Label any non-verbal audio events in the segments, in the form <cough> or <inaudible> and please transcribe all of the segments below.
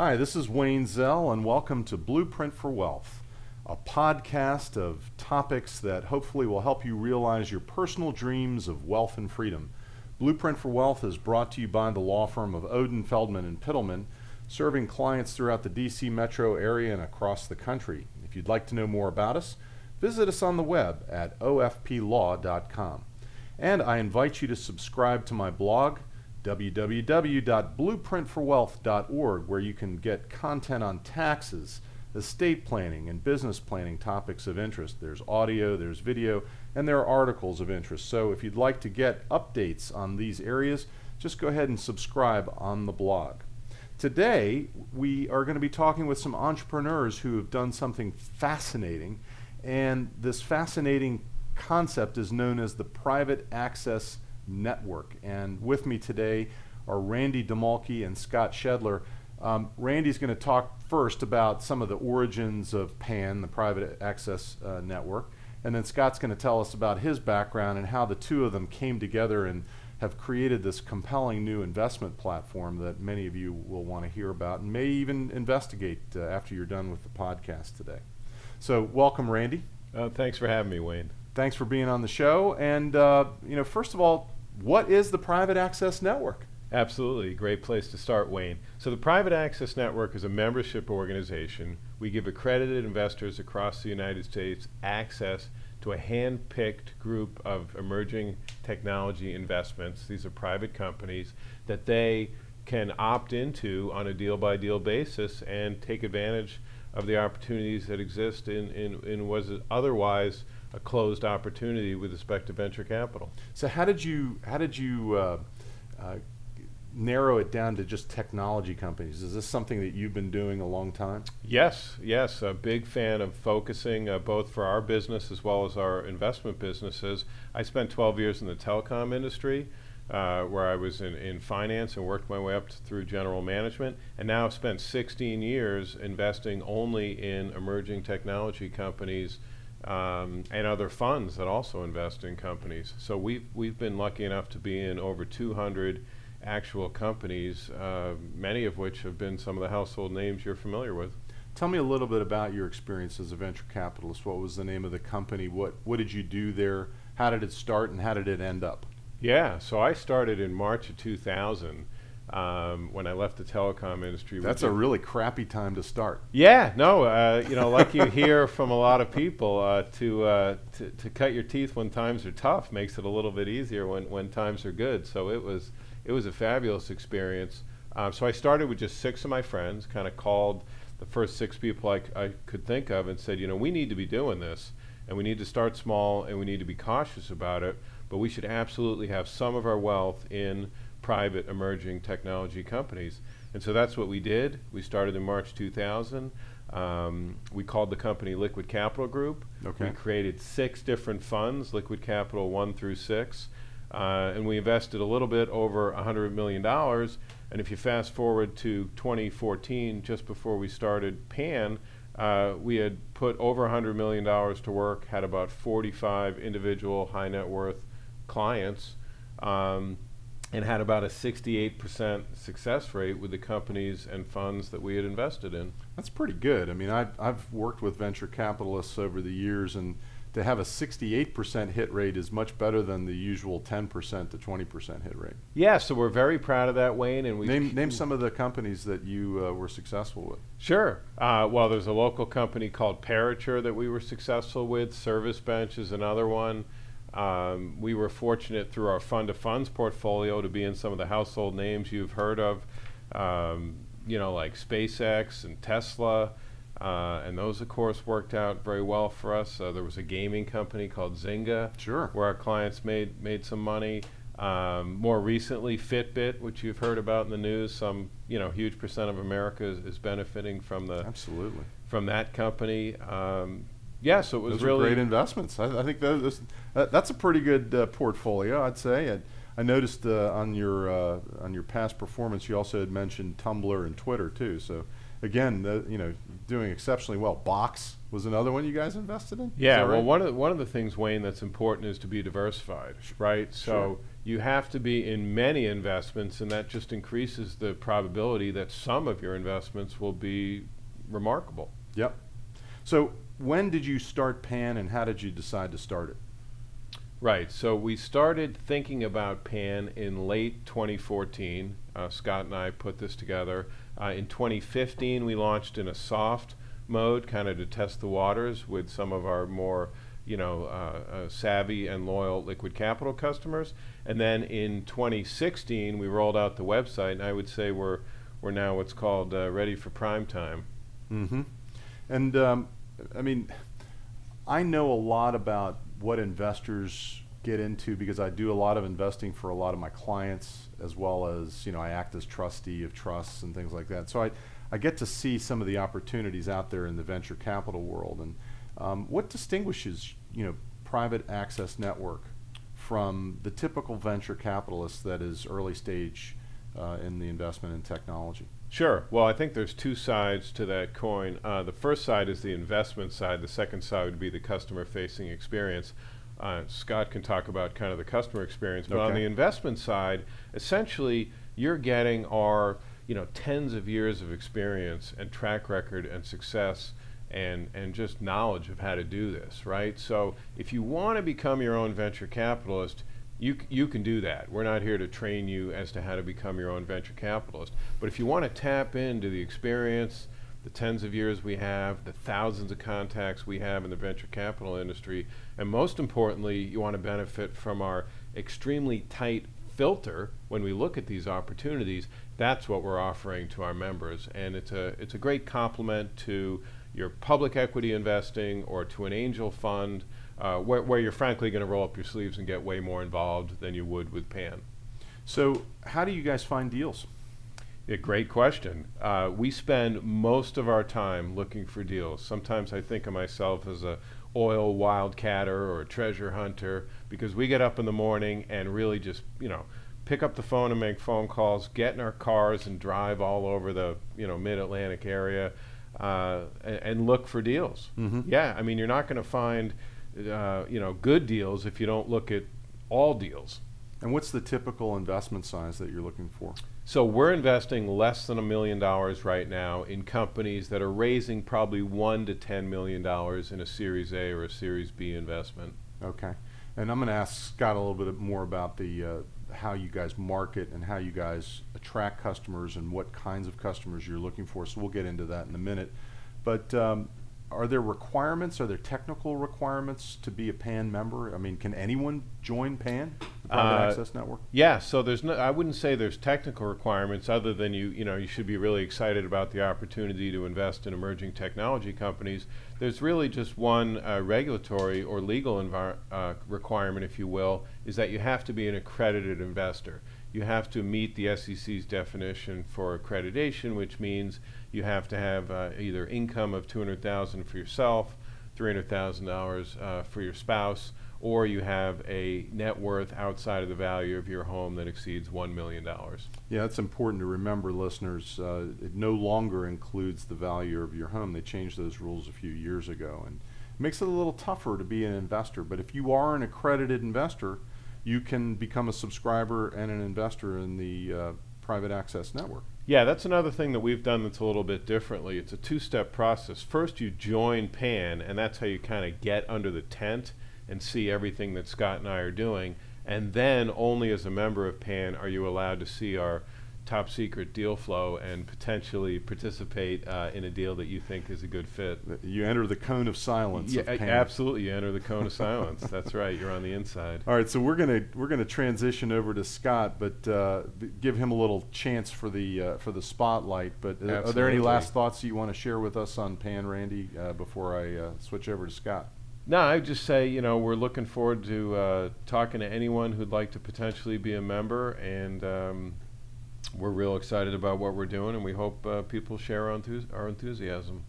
Hi, this is Wayne Zell, and welcome to Blueprint for Wealth, a podcast of topics that hopefully will help you realize your personal dreams of wealth and freedom. Blueprint for Wealth is brought to you by the law firm of Odin, Feldman, and Pittleman, serving clients throughout the DC metro area and across the country. If you'd like to know more about us, visit us on the web at ofplaw.com. And I invite you to subscribe to my blog, www.blueprintforwealth.org, where you can get content on taxes, estate planning, and business planning topics of interest. There's audio, there's video, and there are articles of interest. So if you'd like to get updates on these areas, just go ahead and subscribe on the blog. Today, we are going to be talking with some entrepreneurs who have done something fascinating, and this fascinating concept is known as the private access network. And with me today are Randy Domolky and Scott Schedler. Um, Randy's going to talk first about some of the origins of PAN, the private access uh, network, and then Scott's going to tell us about his background and how the two of them came together and have created this compelling new investment platform that many of you will want to hear about and may even investigate uh, after you're done with the podcast today. So, welcome, Randy. Uh, thanks for having me, Wayne. Thanks for being on the show. And uh, you know, first of all, what is the Private Access Network? Absolutely. Great place to start, Wayne. So, the Private Access Network is a membership organization. We give accredited investors across the United States access to a hand picked group of emerging technology investments. These are private companies that they can opt into on a deal by deal basis and take advantage of the opportunities that exist in, in, in what is otherwise a closed opportunity with respect to venture capital. So how did you how did you uh, uh, narrow it down to just technology companies? Is this something that you've been doing a long time? Yes, yes. A big fan of focusing uh, both for our business as well as our investment businesses. I spent 12 years in the telecom industry. Uh, where I was in, in finance and worked my way up through general management, and now I've spent 16 years investing only in emerging technology companies um, and other funds that also invest in companies. So we've we've been lucky enough to be in over 200 actual companies, uh, many of which have been some of the household names you're familiar with. Tell me a little bit about your experience as a venture capitalist. What was the name of the company? What what did you do there? How did it start, and how did it end up? Yeah, so I started in March of 2000 um, when I left the telecom industry. That's a really crappy time to start. Yeah, no, uh, you know, like you hear from a lot of people, uh, to, uh, to, to cut your teeth when times are tough makes it a little bit easier when, when times are good. So it was it was a fabulous experience. Um, so I started with just six of my friends, kind of called the first six people I, I could think of and said, you know, we need to be doing this, and we need to start small, and we need to be cautious about it, but we should absolutely have some of our wealth in private emerging technology companies. And so that's what we did. We started in March 2000. Um, we called the company Liquid Capital Group. Okay. We created six different funds, Liquid Capital 1 through 6. Uh, and we invested a little bit over $100 million. And if you fast forward to 2014, just before we started PAN, uh, we had put over $100 million to work, had about 45 individual high net worth clients. Um, and had about a 68% success rate with the companies and funds that we had invested in. That's pretty good. I mean, I've, I've worked with venture capitalists over the years, and to have a 68% hit rate is much better than the usual 10% to 20% hit rate. Yeah, so we're very proud of that, Wayne. And we name, name some of the companies that you uh, were successful with. Sure. Uh, well, there's a local company called Parature that we were successful with. Service Bench is another one. Um, we were fortunate through our fund of funds portfolio to be in some of the household names you've heard of, um, you know, like SpaceX and Tesla. Uh, and those, of course, worked out very well for us. Uh, there was a gaming company called Zynga, sure, where our clients made made some money. Um, more recently, Fitbit, which you've heard about in the news, some you know huge percent of America is, is benefiting from the absolutely from that company. Um, yeah, so it was Those really great investments. I, I think that, that's a pretty good uh, portfolio, I'd say. I, I noticed uh, on your uh, on your past performance, you also had mentioned Tumblr and Twitter too. So again, the, you know, doing exceptionally well. Box was another one you guys invested in. Yeah, right? well, one of the, one of the things, Wayne, that's important is to be diversified, right? So sure. you have to be in many investments, and that just increases the probability that some of your investments will be remarkable. Yep. So when did you start PAN and how did you decide to start it? Right. So we started thinking about PAN in late 2014. Uh, Scott and I put this together. Uh, in 2015, we launched in a soft mode, kind of to test the waters with some of our more, you know, uh, uh savvy and loyal liquid capital customers. And then in 2016, we rolled out the website, and I would say we're we're now what's called uh, ready for prime time. Mm-hmm. And um, I mean, I know a lot about what investors get into because I do a lot of investing for a lot of my clients as well as you know I act as trustee of trusts and things like that. So I I get to see some of the opportunities out there in the venture capital world and um, what distinguishes you know private access network from the typical venture capitalist that is early stage uh, in the investment in technology. Sure. Well, I think there's two sides to that coin. Uh, the first side is the investment side. The second side would be the customer-facing experience. Uh, Scott can talk about kind of the customer experience, but okay. on the investment side, essentially, you're getting our you know tens of years of experience and track record and success and and just knowledge of how to do this, right? So if you want to become your own venture capitalist, you, you can do that. We're not here to train you as to how to become your own venture capitalist. But if you want to tap into the experience, the tens of years we have, the thousands of contacts we have in the venture capital industry, and most importantly, you want to benefit from our extremely tight filter when we look at these opportunities, that's what we're offering to our members. And it's a, it's a great complement to your public equity investing or to an angel fund uh, where, where you're frankly going to roll up your sleeves and get way more involved than you would with PAN. So, how do you guys find deals? A great question. Uh, we spend most of our time looking for deals. Sometimes I think of myself as a oil wildcatter or a treasure hunter because we get up in the morning and really just, you know, pick up the phone and make phone calls, get in our cars and drive all over the, you know, mid-Atlantic area uh, and, and, look for deals. Mm-hmm. Yeah, I mean, you're not going to find uh, you know, good deals if you don't look at all deals. And what's the typical investment size that you're looking for? So we're investing less than a million dollars right now in companies that are raising probably one to ten million dollars in a Series A or a Series B investment. Okay, and I'm going to ask Scott a little bit more about the uh, how you guys market and how you guys attract customers and what kinds of customers you're looking for. So we'll get into that in a minute. But um, are there requirements? Are there technical requirements to be a PAN member? I mean, can anyone join PAN, the Private uh, Access Network? Yeah. So there's no. I wouldn't say there's technical requirements other than you. You know, you should be really excited about the opportunity to invest in emerging technology companies. There's really just one uh, regulatory or legal uh, requirement, if you will, is that you have to be an accredited investor. You have to meet the SEC's definition for accreditation, which means you have to have uh, either income of 200000 for yourself, $300,000 uh, for your spouse, or you have a net worth outside of the value of your home that exceeds $1 million. Yeah, it's important to remember, listeners. Uh, it no longer includes the value of your home. They changed those rules a few years ago, and it makes it a little tougher to be an investor. But if you are an accredited investor, you can become a subscriber and an investor in the uh, private access network. Yeah, that's another thing that we've done that's a little bit differently. It's a two step process. First, you join PAN, and that's how you kind of get under the tent and see everything that Scott and I are doing. And then, only as a member of PAN are you allowed to see our top secret deal flow and potentially participate uh, in a deal that you think is a good fit. You enter the cone of silence. Yeah, of absolutely. You enter the cone of silence. That's right. You're on the inside. All right, so we're gonna we're gonna transition over to Scott, but uh, give him a little chance for the uh, for the spotlight. But uh, are there any last thoughts you want to share with us on Pan, Randy, uh, before I uh, switch over to Scott? No, I would just say, you know, we're looking forward to uh, talking to anyone who'd like to potentially be a member, and um, we're real excited about what we're doing, and we hope uh, people share our, enthus- our, enthusiasm.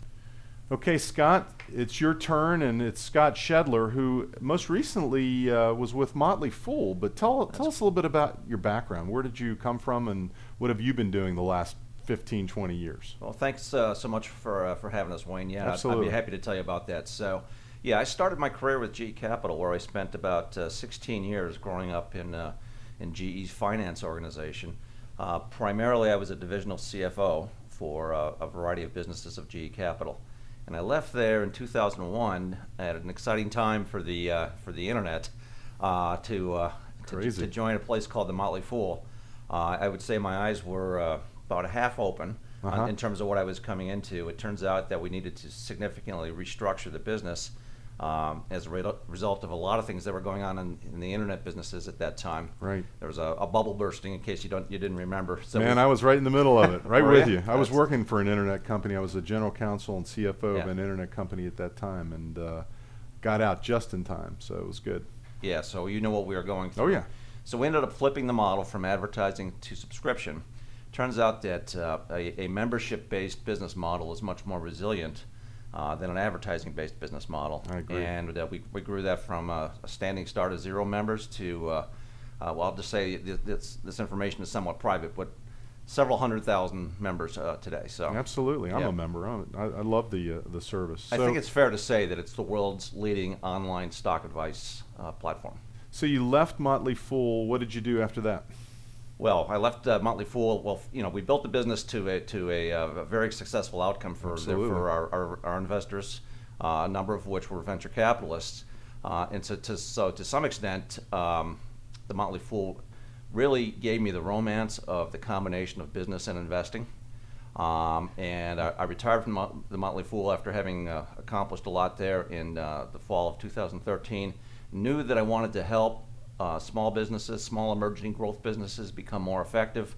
Okay, Scott, it's your turn, and it's Scott Schedler, who most recently uh, was with Motley Fool. But tell, tell us a little bit about your background. Where did you come from, and what have you been doing the last 15, 20 years? Well, thanks uh, so much for, uh, for having us, Wayne. Yeah, Absolutely. I'd, I'd, be happy to tell you about that. So, yeah, I started my career with GE Capital, where I spent about uh, 16 years growing up in uh, in GE's finance organization. Uh, primarily, I was a divisional CFO for uh, a variety of businesses of GE Capital. And I left there in 2001 at an exciting time for the, uh, for the internet uh, to, uh, to, to join a place called the Motley Fool. Uh, I would say my eyes were uh, about a half open Uh-huh. in terms of what I was coming into. It turns out that we needed to significantly restructure the business um, as a re- result of a lot of things that were going on in, in the internet businesses at that time. Right. There was a, a bubble bursting, in case you don't you didn't remember. So Man, we- I was right in the middle of it, right <laughs> with ya? you. I was working for an internet company. I was a general counsel and CFO of an internet company at that time, and uh, got out just in time, so it was good. Yeah, so you know what we were going through. Oh, yeah. So we ended up flipping the model from advertising to subscription. Turns out that uh, a, a membership-based business model is much more resilient uh, than an advertising-based business model. I agree. And uh, we, we grew that from a standing start of zero members to, uh, uh, well, I'll just say th- this, this information is somewhat private, but several hundred thousand members uh, today. So Absolutely, I'm Yeah. a member. I'm, I, I love the uh, the service. I think it's fair to say that it's the world's leading online stock advice uh, platform. so you left Motley Fool. What did you do after that? Well, I left uh, Motley Fool. Well, you know, we built the business to a to a, uh, a very successful outcome for for our, our, our investors, uh, a number of which were venture capitalists, uh, and so to so to some extent, um, the Motley Fool really gave me the romance of the combination of business and investing. Um, and I, I retired from Mot- the Motley Fool after having uh, accomplished a lot there in uh, the fall of 2013. Knew that I wanted to help uh, small businesses, small emerging growth businesses become more effective.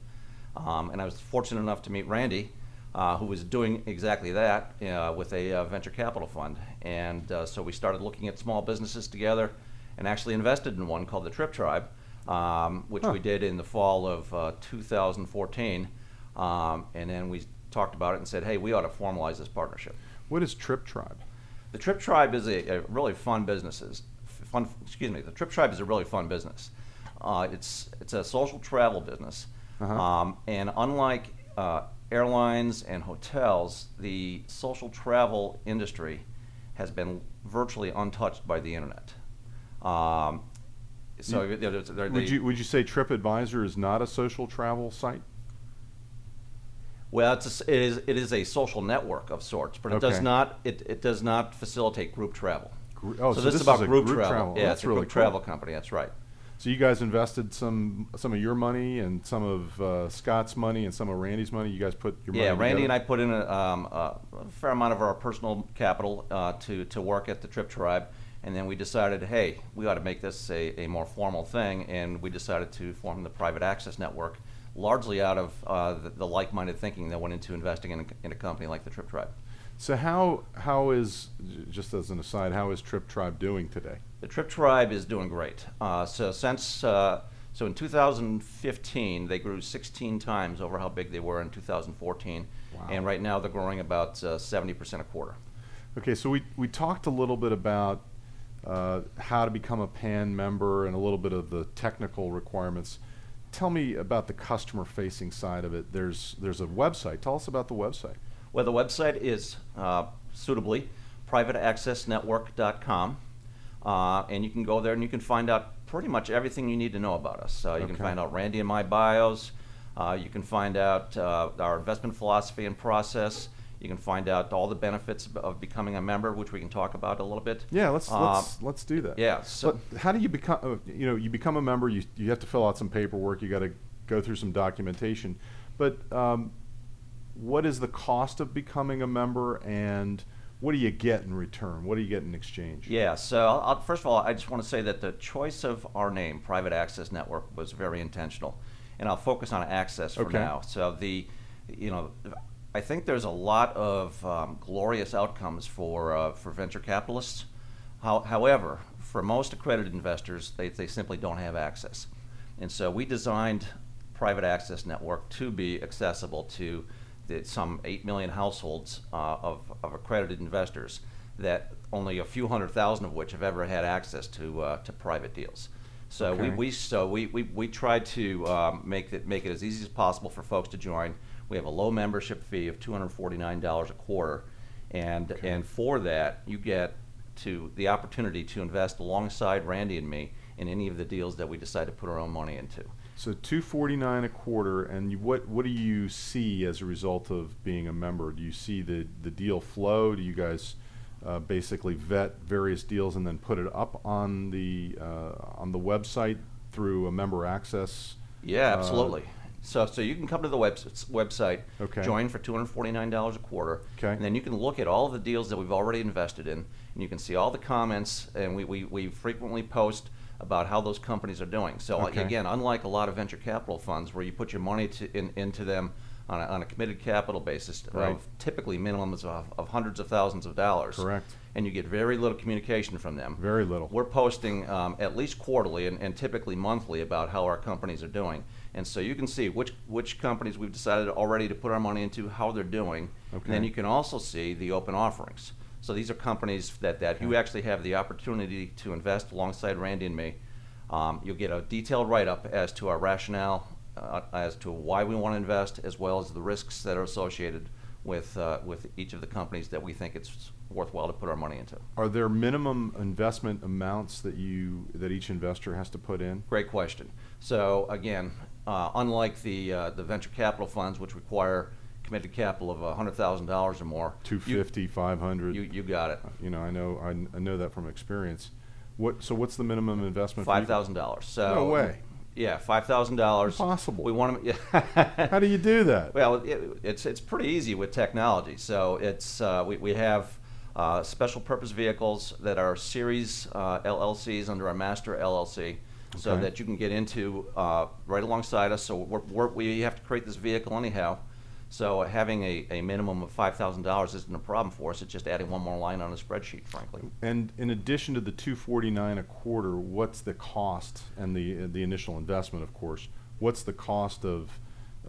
Um, and I was fortunate enough to meet Randy, uh, who was doing exactly that uh, with a uh, venture capital fund. And uh, so we started looking at small businesses together and actually invested in one called the Trip Tribe, um, which Huh. we did in the fall of uh, 2014. Um, and then we talked about it and said, hey, we ought to formalize this partnership. What is Trip Tribe? The Trip Tribe is a, a really fun business. Fun. Excuse me. The Trip Tribe is a really fun business. Uh, it's it's a social travel business, Uh-huh. um, and unlike uh, airlines and hotels, the social travel industry has been virtually untouched by the internet. Um, so You- they're- they're- Would they- you would you say TripAdvisor is not a social travel site? Well, it's a it is it is a social network of sorts, but it does not it, it does not facilitate group travel. Gr- oh, so this, this is about is a group, group travel. travel. Yeah, That's it's a really group cool. travel company. That's right. So you guys invested some some of your money and some of uh, Scott's money and some of Randy's money. You guys put your money Yeah, Randy and I put in a, um, a fair amount of our personal capital uh, to to work at the Trip Tribe, and then we decided, hey, we ought to make this a, a more formal thing, and we decided to form the Private Access Network, largely out of uh, the, the like-minded thinking that went into investing in a, in a company like the Trip Tribe. So how how is just as an aside, how is Trip Tribe doing today? The Trip Tribe is doing great. Uh, so since uh, so in 2015, they grew 16 times over how big they were in 2014, Wow. and right now they're growing about uh, 70% a quarter. Okay, so we we talked a little bit about uh, how to become a PAN member and a little bit of the technical requirements. Tell me about the customer facing side of it. There's there's a website. Tell us about the website. Well, the website is uh, suitably privateaccessnetwork.com, uh, and you can go there and you can find out pretty much everything you need to know about us. Uh, you can find out Randy and my bios. Uh, you can find out uh, our investment philosophy and process. You can find out all the benefits of- becoming a member, which we can talk about a little bit. Yeah, let's Uh, let's let's do that. yeah, so- how do you become? Uh, you know, you become a member. You you have to fill out some paperwork. You got to go through some documentation. But um, what is the cost of becoming a member, and what do you get in return? What do you get in exchange? Yeah, so I'll, first of all, I just want to say that the choice of our name, Private Access Network, was very intentional, and I'll focus on access for Okay. now. So the, you know, I think there's a lot of um, glorious outcomes for uh, for venture capitalists. How, however, for most accredited investors, they, they simply don't have access, and so we designed Private Access Network to be accessible to the, some 8 million households uh, of, of accredited investors that only a few hundred thousand of which have ever had access to, uh, to private deals. So we, Okay. we so we, we, we tried to um, make it make it as easy as possible for folks to join. We have a low membership fee of two hundred forty nine dollars a quarter, and and for that you get to the opportunity to invest alongside Randy and me in any of the deals that we decide to put our own money into. So two forty nine a quarter, and you, what what do you see as a result of being a member? Do you see the the deal flow? Do you guys uh, basically vet various deals and then put it up on the uh, on the website through a member access? Yeah, uh, absolutely. So, so you can come to the web, website, Okay. join for $249 a quarter, Okay. and then you can look at all the deals that we've already invested in, and you can see all the comments, and we, we, we frequently post about how those companies are doing. So uh, Okay. again, unlike a lot of venture capital funds where you put your money to, in, into them on a, on a committed capital basis Right. of typically minimums of, of hundreds of thousands of dollars. Correct. And you get very little communication from them. Very little. We're posting um, at least quarterly and, and typically monthly about how our companies are doing. And so you can see which, which companies we've decided already to put our money into, how they're doing. And then you can also see the open offerings. So these are companies that, that you actually have the opportunity to invest alongside Randy and me. Um, you'll get a detailed write-up as to our rationale, uh, as to why we want to invest, as well as the risks that are associated with, uh, with each of the companies that we think it's worthwhile to put our money into. Are there minimum investment amounts that you that each investor has to put in? Great question. So again, uh, unlike the uh, the venture capital funds, which require committed capital of hundred thousand dollars or more, you- 250, 500? You, you got it. You know, I know I, I know that from experience. What so what's the minimum investment? Five thousand dollars. So No way. Yeah, five thousand dollars. Possible. We want to. Yeah. <laughs> How do you do that? Well, it, it's it's pretty easy with technology. So it's uh, we we have uh, special purpose vehicles that are series uh, LLCs under our master LLC, so that you can get into uh, right alongside us. So we're, we're, we have to create this vehicle anyhow. So having a, a minimum of five thousand dollars isn't a problem for us. It's just adding one more line on a spreadsheet, frankly. And in addition to the 249 a quarter, what's the cost and the the initial investment, of course? What's the cost of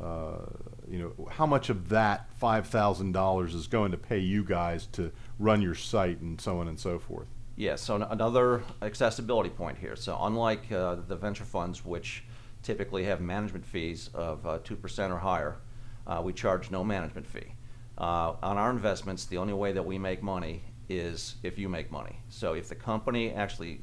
uh, you know how much of that five thousand dollars is going to pay you guys to run your site and so on and so forth? Yes, so an- another accessibility point here. So unlike uh, the venture funds, which typically have management fees of uh, 2% or higher, uh, we charge no management fee. Uh, on our investments, the only way that we make money is if you make money. So if the company actually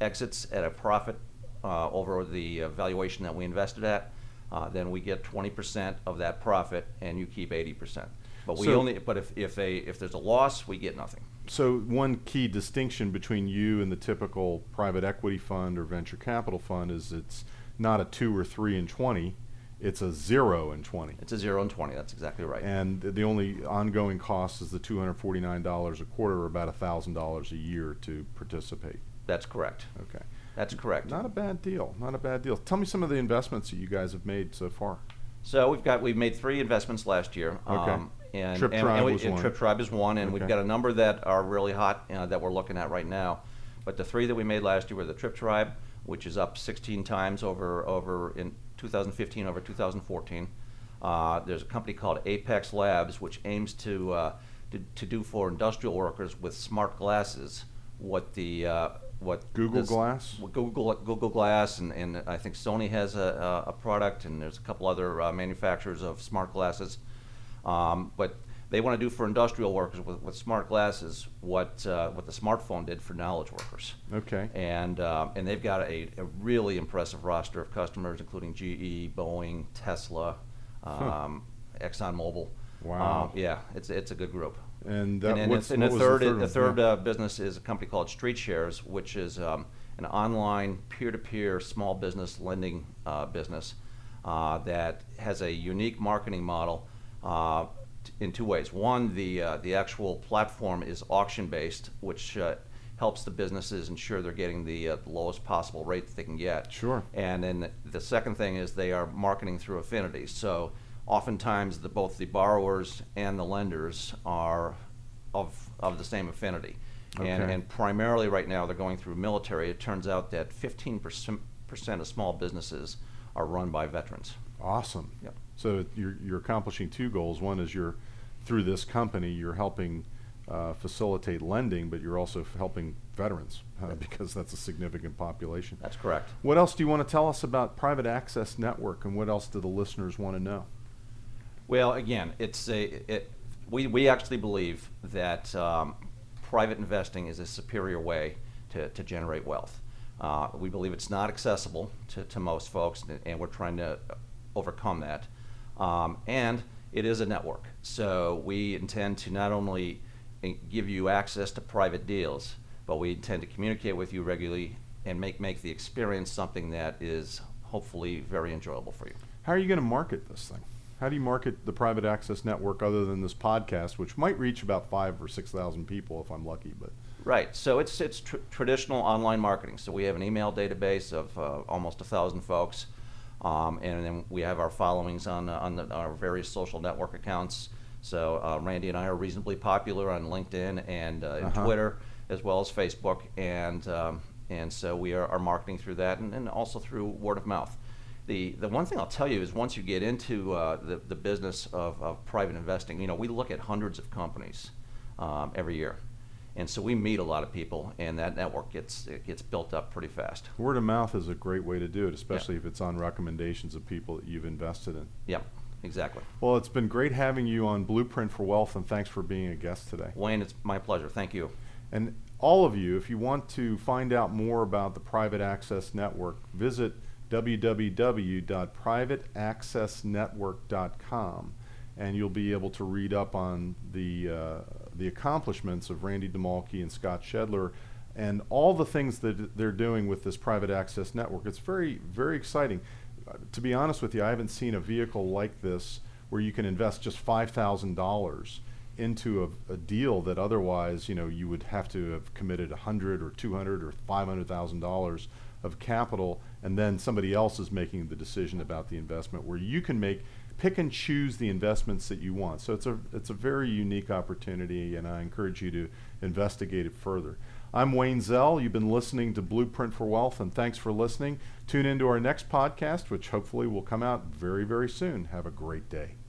exits at a profit uh, over the uh, valuation that we invested at, uh, then we get 20% of that profit and you keep 80%. But we So- only, but if, if, they, if there's a loss, we get nothing. So one key distinction between you and the typical private equity fund or venture capital fund is it's not a two or three and twenty, it's a zero and twenty. It's a zero and 20, that's exactly right. And the only ongoing cost is the two hundred forty-nine dollars a quarter, or about thousand dollars a year to participate. That's correct. Okay, That's correct. not a bad deal. Not a bad deal. Tell me some of the investments that you guys have made so far. So we've got we've made three investments last year. Okay. Um, and, Trip and, Tribe and we- was and one. Trip Tribe is one, and we've got a number that are really hot uh, that we're looking at right now. But the three that we made last year were the Trip Tribe, which is up 16 times over over in 2015 over 2014. Uh, there's a company called APX Labs, which aims to, uh, to to do for industrial workers with smart glasses what the uh, what Google this- Glass? what Google Google Glass and, and I think Sony has a, a product and there's a couple other uh, manufacturers of smart glasses, um, but they want to do for industrial workers with, with smart glasses what uh, what the smartphone did for knowledge workers. Okay. And um, and they've got a, a really impressive roster of customers, including GE, Boeing, Tesla, um, ExxonMobil. Wow. Um, yeah, it's it's a good group. And that, And the, and what the third, the the third, one? third Yeah. uh, business is a company called Street Shares, which is um, an online peer-to-peer small business lending uh, business uh, that has a unique marketing model uh, in two ways. One, the uh, the actual platform is auction-based, which uh, helps the businesses ensure they're getting the, uh, the lowest possible rate that they can get. Sure. And then the second thing is they are marketing through affinity. So oftentimes the, both the borrowers and the lenders are of, of the same affinity. And, Okay. and primarily right now they're going through military. It turns out that 15% of small businesses are run by veterans. Awesome. Yep. So you're, you're accomplishing two goals. One is you're, through this company, you're helping uh, facilitate lending, but you're also f- helping veterans uh, <laughs> because that's a significant population. That's correct. What else do you want to tell us about Private Access Network and what else do the listeners want to know? Well, again, it's a, it, we, we actually believe that um, private investing is a superior way to, to generate wealth. Uh, we believe it's not accessible to, to most folks, and- and we're trying to overcome that. Um, and it is a network. So we intend to not only eh, give you access to private deals, but we intend to communicate with you regularly and make, make the experience something that is hopefully very enjoyable for you. How are you going to market this thing? How do you market the private access network other than this podcast, which might reach about five or six thousand people if I'm lucky? But Right. So it's it's tr- traditional online marketing. So we have an email database of uh, almost a thousand folks, um, and then we have our followings on uh, on the, our various social network accounts. So uh, Randy and I are reasonably popular on LinkedIn and, uh, and Uh-huh. Twitter, as well as Facebook, and um, and so we are, are marketing through that, and, and also through word of mouth. The, the one thing I'll tell you is once you get into uh, the, the business of, of private investing, you know, we look at hundreds of companies um, every year. And so we meet a lot of people, and that network gets it gets built up pretty fast. word of mouth is a great way to do it, especially if it's on recommendations of people that you've invested in. Yep, exactly. Well, it's been great having you on Blueprint for Wealth, and thanks for being a guest today. Wayne, it's my pleasure. Thank you. And all of you, if you want to find out more about the Private Access Network, visit www.privateaccessnetwork.com, and you'll be able to read up on the uh, the accomplishments of Randy Domolky and Scott Schedler, and all the things that they're doing with this Private Access Network. It's very very exciting. To be honest with you, I haven't seen a vehicle like this where you can invest just five thousand dollars into a, a deal that otherwise, you know, you would have to have committed a hundred or two hundred or five hundred thousand dollars of capital, and then somebody else is making the decision about the investment. Where you can make pick and choose the investments that you want. So it's a it's a very unique opportunity, and I encourage you to investigate it further. I'm Wayne Zell. You've been listening to Blueprint for Wealth, and thanks for listening. Tune into our next podcast, which hopefully will come out very very soon. Have a great day.